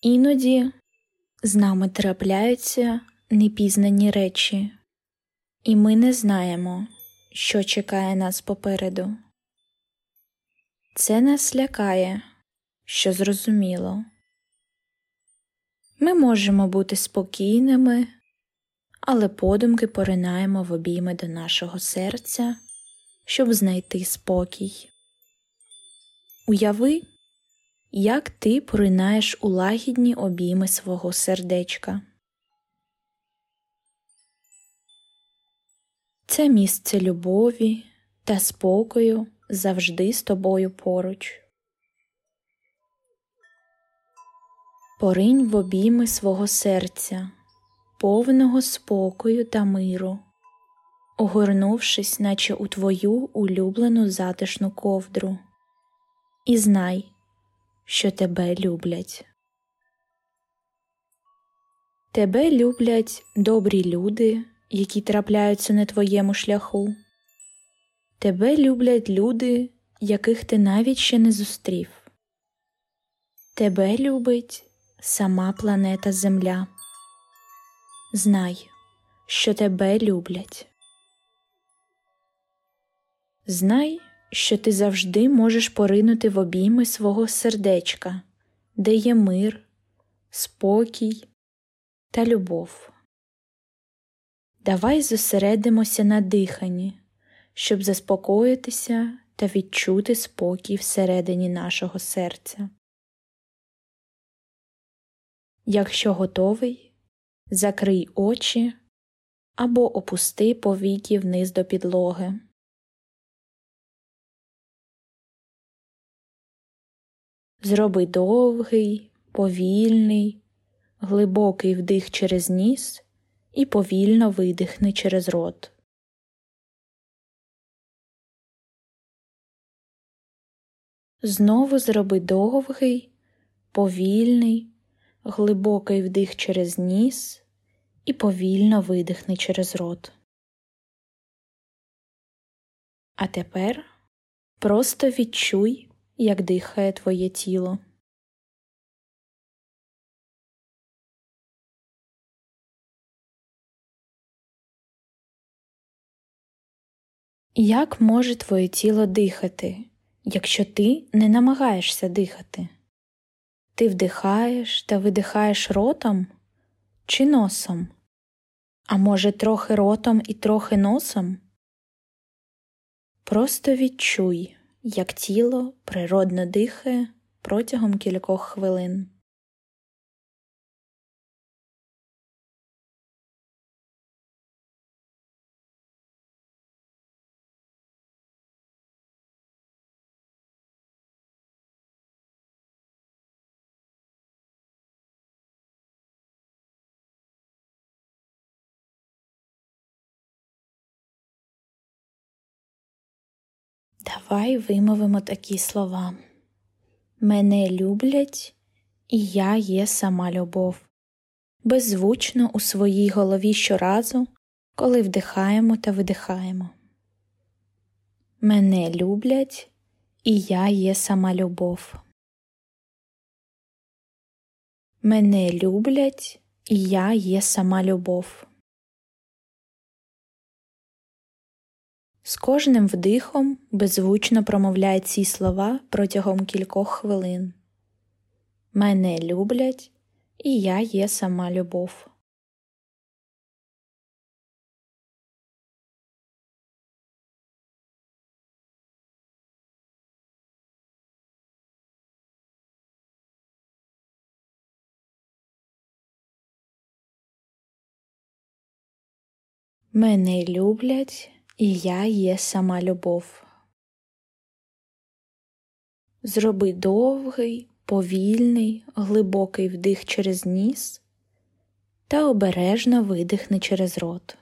Іноді з нами трапляються непізнані речі, і ми не знаємо, що чекає нас попереду. Це нас лякає, що зрозуміло. Ми можемо бути спокійними, але подумки поринаємо в обійми до нашого серця, щоб знайти спокій. Уяви, як ти поринаєш у лагідні обійми свого сердечка. Це місце любові та спокою завжди з тобою поруч. Поринь в обійми свого серця, повного спокою та миру, огорнувшись, наче у твою улюблену затишну ковдру, і знай, що тебе люблять. Тебе люблять добрі люди, які трапляються на твоєму шляху. Тебе люблять люди, яких ти навіть ще не зустрів. Тебе любить сама планета Земля. Знай, що тебе люблять. Знай, що ти завжди можеш поринути в обійми свого сердечка, де є мир, спокій та любов. Давай зосередимося на диханні, щоб заспокоїтися та відчути спокій всередині нашого серця. Якщо готовий, закрий очі або опусти повіки вниз до підлоги. Зроби довгий, повільний, глибокий вдих через ніс і повільно видихни через рот. Знову зроби довгий, повільний, глибокий вдих через ніс і повільно видихни через рот. А тепер просто відчуй, як дихає твоє тіло. Як може твоє тіло дихати, якщо ти не намагаєшся дихати? Ти вдихаєш та видихаєш ротом чи носом? А може, трохи ротом і трохи носом? Просто відчуй, як тіло природно дихає протягом кількох хвилин. Давай вимовимо такі слова. Мене люблять, і я є сама любов. Беззвучно у своїй голові щоразу, коли вдихаємо та видихаємо. Мене люблять, і я є сама любов. Мене люблять, і я є сама любов. З кожним вдихом беззвучно промовляй ці слова протягом кількох хвилин. Мене люблять, і я є сама любов. Мене люблять, і я є сама любов. Зроби довгий, повільний, глибокий вдих через ніс та обережно видихни через рот.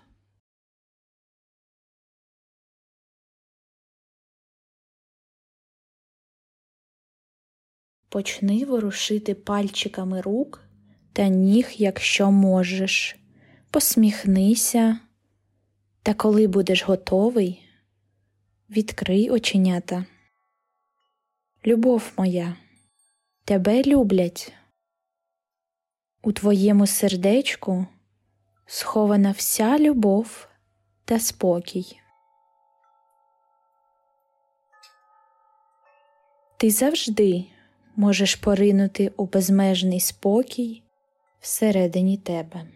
Почни ворушити пальчиками рук та ніг, якщо можеш. Посміхнися. Та коли будеш готовий, відкрий оченята. Любов моя, тебе люблять. У твоєму сердечку схована вся любов та спокій. Ти завжди можеш поринути у безмежний спокій всередині тебе.